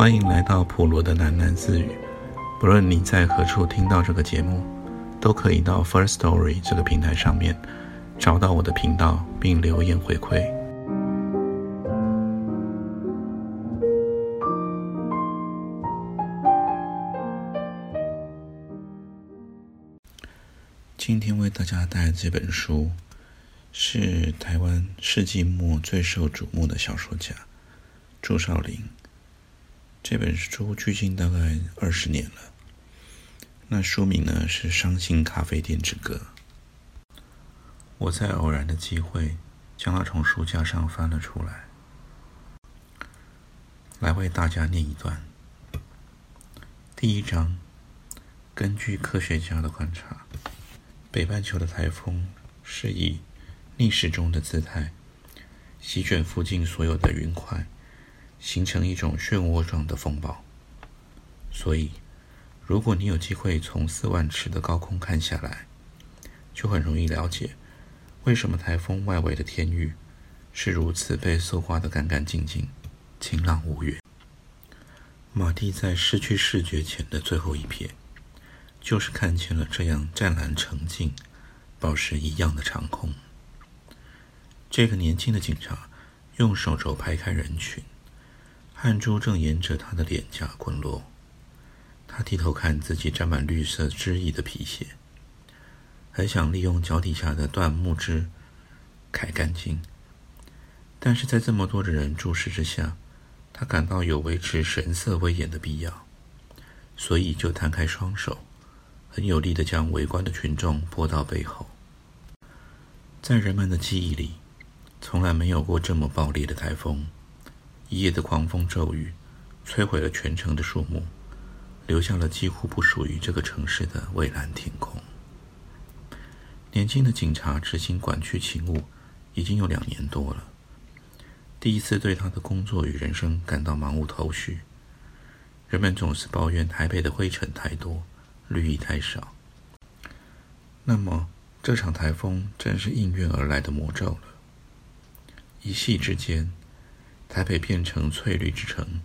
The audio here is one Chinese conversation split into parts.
欢迎来到普罗的喃喃自语。不论你在何处听到这个节目，都可以到 First Story 这个平台上面找到我的频道，并留言回馈。今天为大家带来这本书，是台湾世纪末最受瞩目的小说家朱少林。这本书距今大概二十年了。那书名呢是《伤心咖啡店之歌》。我在偶然的机会将它从书架上翻了出来，来为大家念一段。第一章：根据科学家的观察，北半球的台风是以逆时钟的姿态席卷附近所有的云块。形成一种漩涡状的风暴，所以，如果你有机会从四万尺的高空看下来，就很容易了解为什么台风外围的天域是如此被搜刮得干干净净、晴朗无云。马蒂在失去视觉前的最后一瞥，就是看见了这样湛蓝澄净、宝石一样的长空。这个年轻的警察用手肘拍开人群。汗珠正沿着他的脸颊滚落，他低头看自己沾满绿色汁液的皮鞋，很想利用脚底下的断木枝揩干净，但是在这么多的人注视之下，他感到有维持神色威严的必要，所以就摊开双手，很有力的将围观的群众拨到背后。在人们的记忆里，从来没有过这么暴烈的台风。一夜的狂风骤雨，摧毁了全城的树木，留下了几乎不属于这个城市的蔚蓝天空。年轻的警察执行管区勤务已经有两年多了，第一次对他的工作与人生感到茫无头绪。人们总是抱怨台北的灰尘太多，绿意太少。那么，这场台风正是应运而来的魔咒了。一夕之间。台北变成翠绿之城，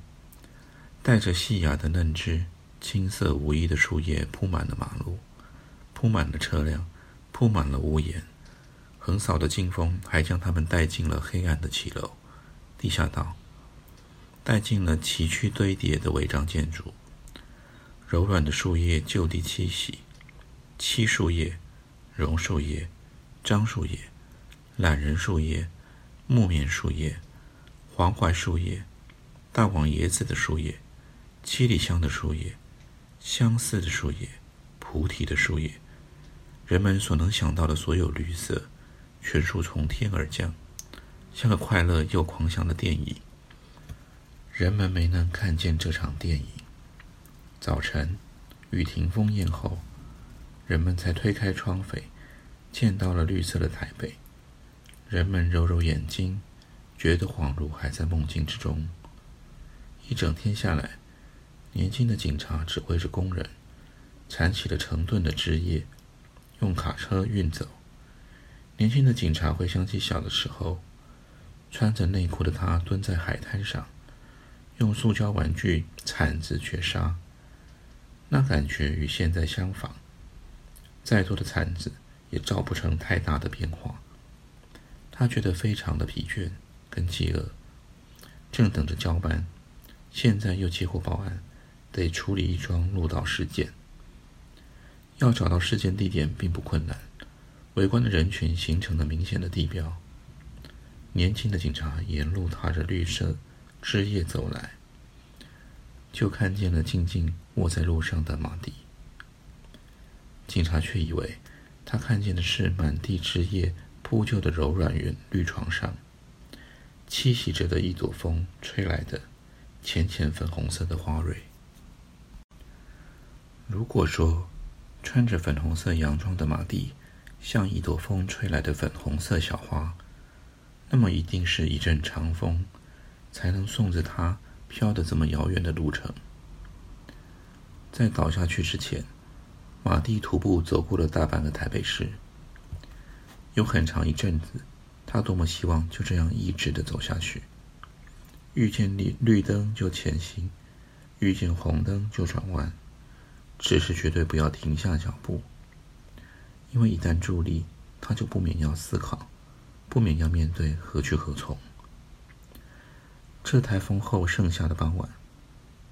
带着细芽的嫩枝，青色无衣的树叶铺满了马路，铺满了车辆，铺满了屋檐。横扫的劲风还将他们带进了黑暗的骑楼、地下道，带进了崎岖堆叠的违章建筑。柔软的树叶就地栖息，漆树叶、榕树叶、樟树叶、懒人树叶、木棉树叶。黄槐树叶、大王椰子的树叶、七里香的树叶、相似的树叶、菩提的树叶，人们所能想到的所有绿色，全数从天而降，像个快乐又狂想的电影。人们没能看见这场电影。早晨，雨停风艳后，人们才推开窗扉，见到了绿色的台北。人们揉揉眼睛。觉得恍如还在梦境之中。一整天下来，年轻的警察指挥着工人铲起了成吨的枝叶，用卡车运走。年轻的警察回想起小的时候，穿着内裤的他蹲在海滩上，用塑胶玩具铲子掘沙，那感觉与现在相仿。再多的铲子也造不成太大的变化。他觉得非常的疲倦。跟饥饿，正等着交班，现在又接获报案，得处理一桩路岛事件。要找到事件地点并不困难，围观的人群形成了明显的地标。年轻的警察沿路踏着绿色枝叶走来，就看见了静静卧在路上的马蒂。警察却以为他看见的是满地枝叶铺就的柔软云绿床上。栖息着的一朵风吹来的浅浅粉红色的花蕊。如果说穿着粉红色洋装的马蒂像一朵风吹来的粉红色小花，那么一定是一阵长风才能送着它飘得这么遥远的路程。在倒下去之前，马蒂徒步走过了大半个台北市，有很长一阵子。他多么希望就这样一直的走下去，遇见绿绿灯就前行，遇见红灯就转弯，只是绝对不要停下脚步，因为一旦伫立，他就不免要思考，不免要面对何去何从。这台风后剩下的傍晚，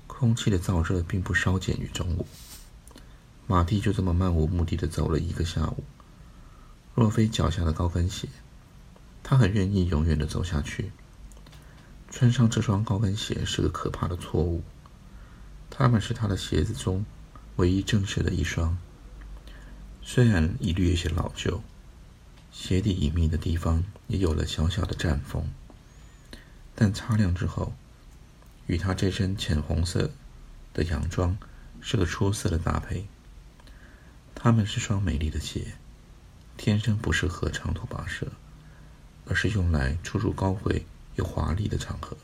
空气的燥热并不稍减于中午。马蒂就这么漫无目的的走了一个下午。若非脚下的高跟鞋，他很愿意永远的走下去。穿上这双高跟鞋是个可怕的错误。它们是他的鞋子中唯一正式的一双，虽然已略有些老旧，鞋底隐秘的地方也有了小小的绽缝，但擦亮之后，与他这身浅红色的洋装是个出色的搭配。它们是双美丽的鞋，天生不适合长途跋涉，而是用来出入高贵又华丽的场合。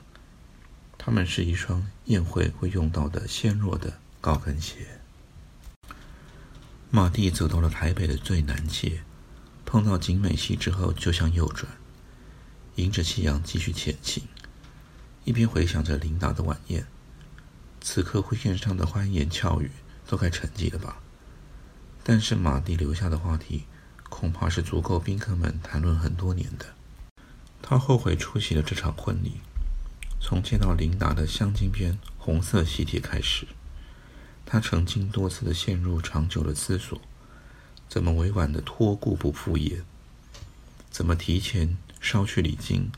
它们是一双宴会会用到的纤弱的高跟鞋。马蒂走到了台北的最南街，碰到景美溪之后就向右转，迎着夕阳继续前行，一边回想着琳达的晚宴。此刻会宴上的欢言俏语都该沉寂了吧？但是马蒂留下的话题，恐怕是足够宾客们谈论很多年的。他后悔出席了这场婚礼。从见到琳达的镶金边红色喜帖开始，他曾经多次的陷入长久的思索：怎么委婉的托顾不敷衍？怎么提前捎去礼金？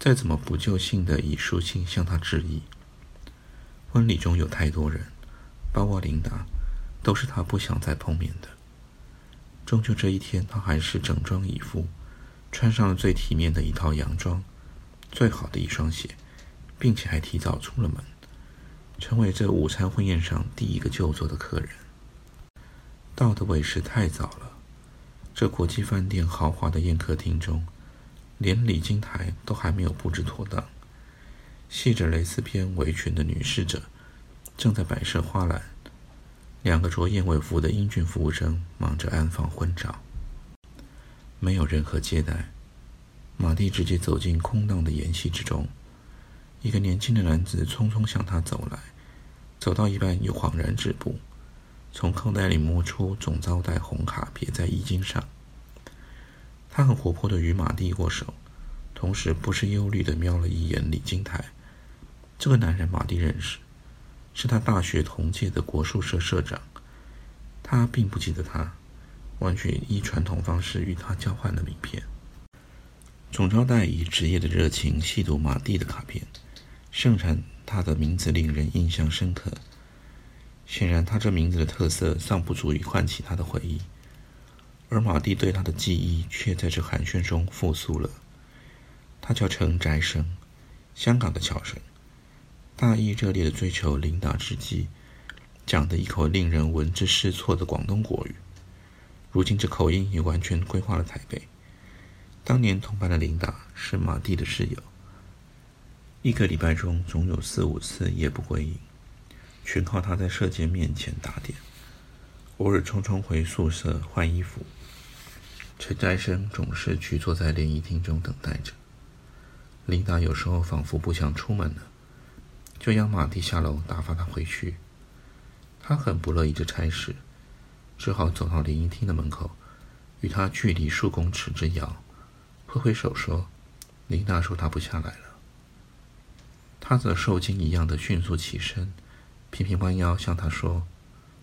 再怎么不就信的以书信向他致意？婚礼中有太多人，包括琳达，都是他不想再碰面的。终究这一天，他还是整装以赴，穿上了最体面的一套洋装，最好的一双鞋。并且还提早出了门，成为这午餐婚宴上第一个就座的客人。到的为时太早了，这国际饭店豪华的宴客厅中，连礼金台都还没有布置妥当。系着蕾丝边围裙的女侍者正在摆设花篮，两个着燕尾服的英俊服务生忙着安放婚照。没有任何接待，马蒂直接走进空荡的筵席之中。一个年轻的男子匆匆向他走来，走到一半又恍然止步，从口袋里摸出总招待红卡，别在衣襟上。他很活泼的与马蒂握手，同时不失忧虑的瞄了一眼李金台。这个男人马蒂认识，是他大学同届的国术社社长。他并不记得他，完全依传统方式与他交换了名片。总招待以职业的热情细读马蒂的卡片。盛产他的名字令人印象深刻，显然他这名字的特色尚不足以唤起他的回忆，而马蒂对他的记忆却在这寒暄中复苏了。他叫陈宅生，香港的侨生，大义热烈的追求琳达之际，讲的一口令人闻之失措的广东国语，如今这口音也完全规划了台北。当年同班的琳达是马蒂的室友。一个礼拜中总有四五次夜不归营，全靠他在射箭面前打点，偶尔匆匆回宿舍换衣服。陈斋生总是屈坐在联谊厅中等待着。琳达有时候仿佛不想出门了，就让马蒂下楼打发他回去。他很不乐意这差事，只好走到联谊厅的门口，与他距离数公尺之遥，挥挥手说：“林大说他不下来了。”他则受惊一样的迅速起身，频频弯腰向他说：“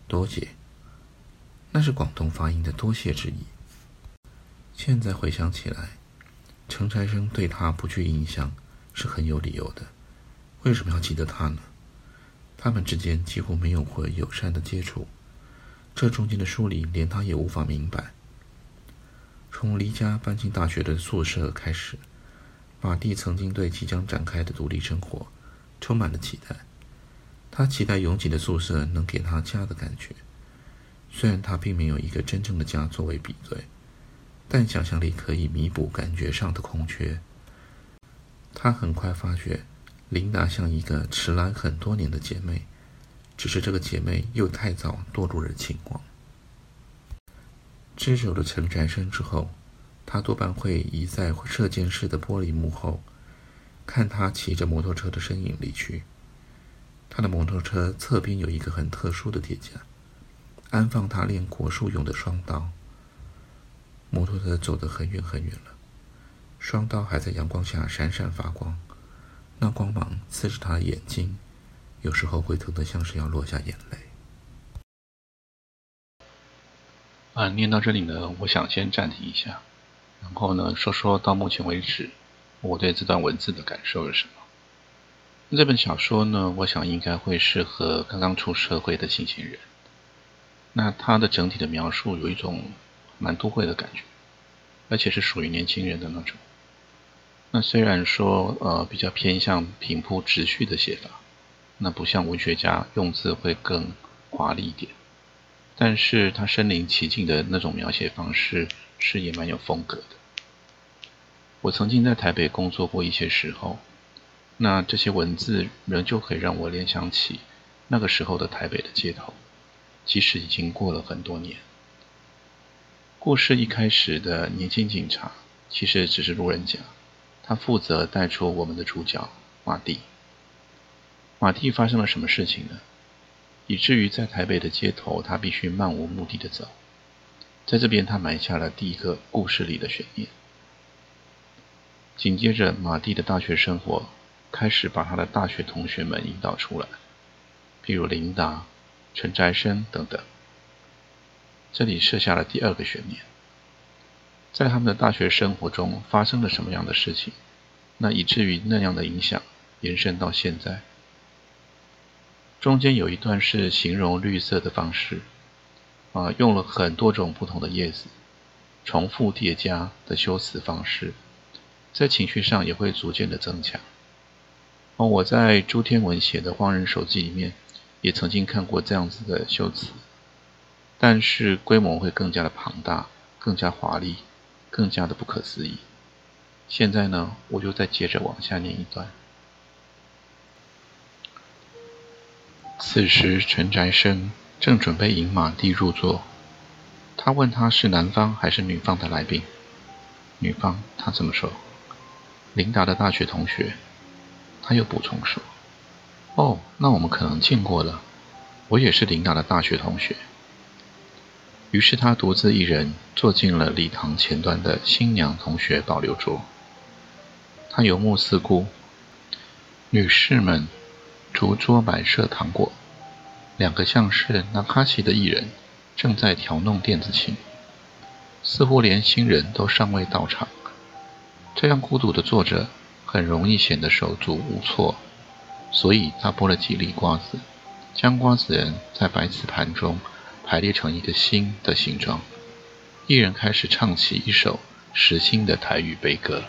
多谢。”那是广东发音的“多谢”之意。现在回想起来，程才生对他不具印象是很有理由的。为什么要记得他呢？他们之间几乎没有过友善的接触，这中间的疏离连他也无法明白。从离家搬进大学的宿舍开始。马蒂曾经对即将展开的独立生活充满了期待，他期待拥挤的宿舍能给他家的感觉。虽然他并没有一个真正的家作为比对，但想象力可以弥补感觉上的空缺。他很快发觉，琳达像一个迟来很多年的姐妹，只是这个姐妹又太早堕入了情网。知手的陈宅生之后。他多半会倚在射箭室的玻璃幕后，看他骑着摩托车的身影离去。他的摩托车侧边有一个很特殊的铁架，安放他练国术用的双刀。摩托车走得很远很远了，双刀还在阳光下闪闪发光，那光芒刺着他的眼睛，有时候会疼得像是要落下眼泪。啊，念到这里呢，我想先暂停一下，然后呢，说说到目前为止我对这段文字的感受是什么。这本小说呢，我想应该会适合刚刚出社会的新鲜人。那它的整体的描述有一种。蛮都会的感觉，而且是属于年轻人的那种。那虽然说呃比较偏向平铺直叙的写法，那不像文学家用字会更华丽一点，但是他身临其境的那种描写方式是也蛮有风格的。我曾经在台北工作过一些时候，那这些文字仍旧可以让我联想起那个时候的台北的街头，即使已经过了很多年。故事一开始的年轻警察其实只是路人甲，他负责带出我们的主角马蒂。马蒂发生了什么事情呢？以至于在台北的街头，他必须漫无目的的走。在这边，他埋下了第一个故事里的悬念。紧接着，马蒂的大学生活开始把他的大学同学们引导出来，譬如琳达、陈宅生等等。这里设下了第二个悬念，在他们的大学生活中发生了什么样的事情，那以至于那样的影响延伸到现在。中间有一段是形容绿色的方式，啊，用了很多种不同的叶子，重复叠加的修辞方式，在情绪上也会逐渐的增强。哦，我在朱天文写的《荒人手记》里面，也曾经看过这样子的修辞。但是规模会更加的庞大，更加华丽，更加的不可思议。现在呢，我就再接着往下念一段。此时，陈宅生正准备引马蒂入座，他问他是男方还是女方的来宾。女方，他这么说。琳达的大学同学，他又补充说：“哦，那我们可能见过了，我也是琳达的大学同学。”于是他独自一人坐进了礼堂前端的新娘同学保留桌。他游目四顾，女士们竹桌摆设糖果，两个像是纳卡西的艺人正在调弄电子琴，似乎连新人都尚未到场。这样孤独的坐着，很容易显得手足无措，所以他剥了几粒瓜子，将瓜子仁在白瓷盘中。排列成一个心的形状，艺人开始唱起一首实心的台语悲歌。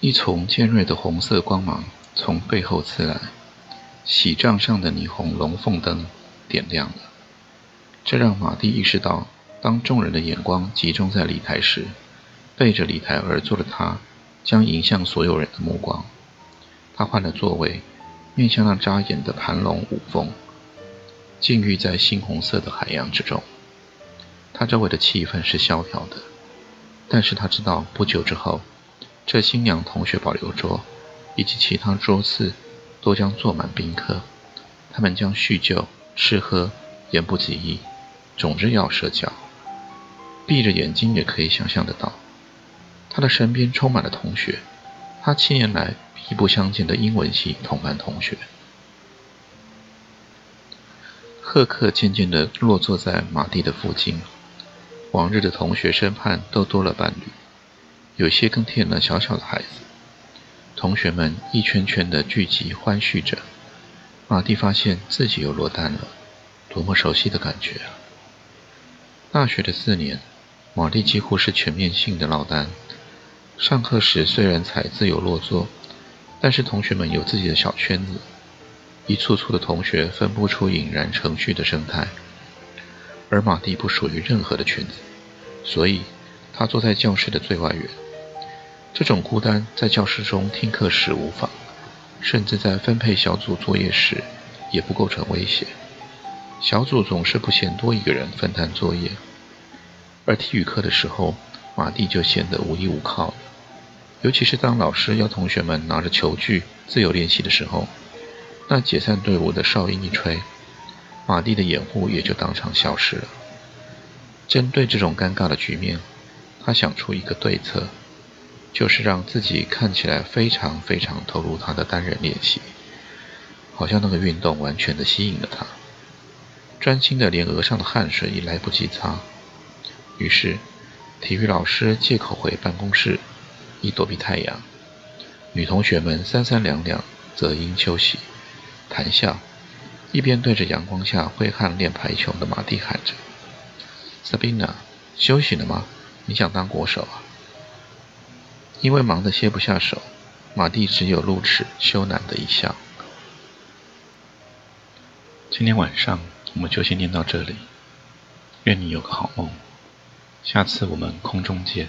一丛尖锐的红色光芒从背后刺来，喜帐上的霓虹龙凤灯点亮了。这让马蒂意识到，当众人的眼光集中在礼台时，背着礼台而坐的他将迎向所有人的目光。他换了座位，面向那扎眼的盘龙舞凤。浸浴在猩红色的海洋之中，他周围的气氛是萧条的，但是他知道不久之后，这新娘同学保留桌以及其他桌次都将坐满宾客，他们将叙旧、吃喝，言不及义，总之要社交。闭着眼睛也可以想象得到，他的身边充满了同学，他七年来彼不相见的英文系同班同学。赫克渐渐地落座在马蒂的附近。往日的同学身畔都多了伴侣，有些更添了小小的孩子。同学们一圈圈地聚集，欢叙着。马蒂发现自己又落单了，多么熟悉的感觉啊！大学的四年，马蒂几乎是全面性的落单。上课时虽然才自由落座，但是同学们有自己的小圈子。一簇簇的同学分不出引燃程序的生态，而马蒂不属于任何的圈子，所以他坐在教室的最外缘。这种孤单在教室中听课时无妨，甚至在分配小组作业时也不构成威胁。小组总是不嫌多一个人分担作业，而体育课的时候，马蒂就显得无依无靠了。尤其是当老师要同学们拿着球具自由练习的时候，那解散队伍的哨音一吹，马蒂的掩护也就当场消失了。针对这种尴尬的局面，他想出一个对策，就是让自己看起来非常非常投入他的单人练习，好像那个运动完全的吸引了他，专心的连额上的汗水也来不及擦。于是，体育老师借口回办公室。以躲避太阳，女同学们三三两两则因休息谈笑，一边对着阳光下挥汗练排球的马蒂喊着：“Sabina，休息了吗？你想当国手啊？”因为忙得歇不下手，马蒂只有露齿羞赧的一笑。今天晚上我们就先念到这里，愿你有个好梦，下次我们空中见。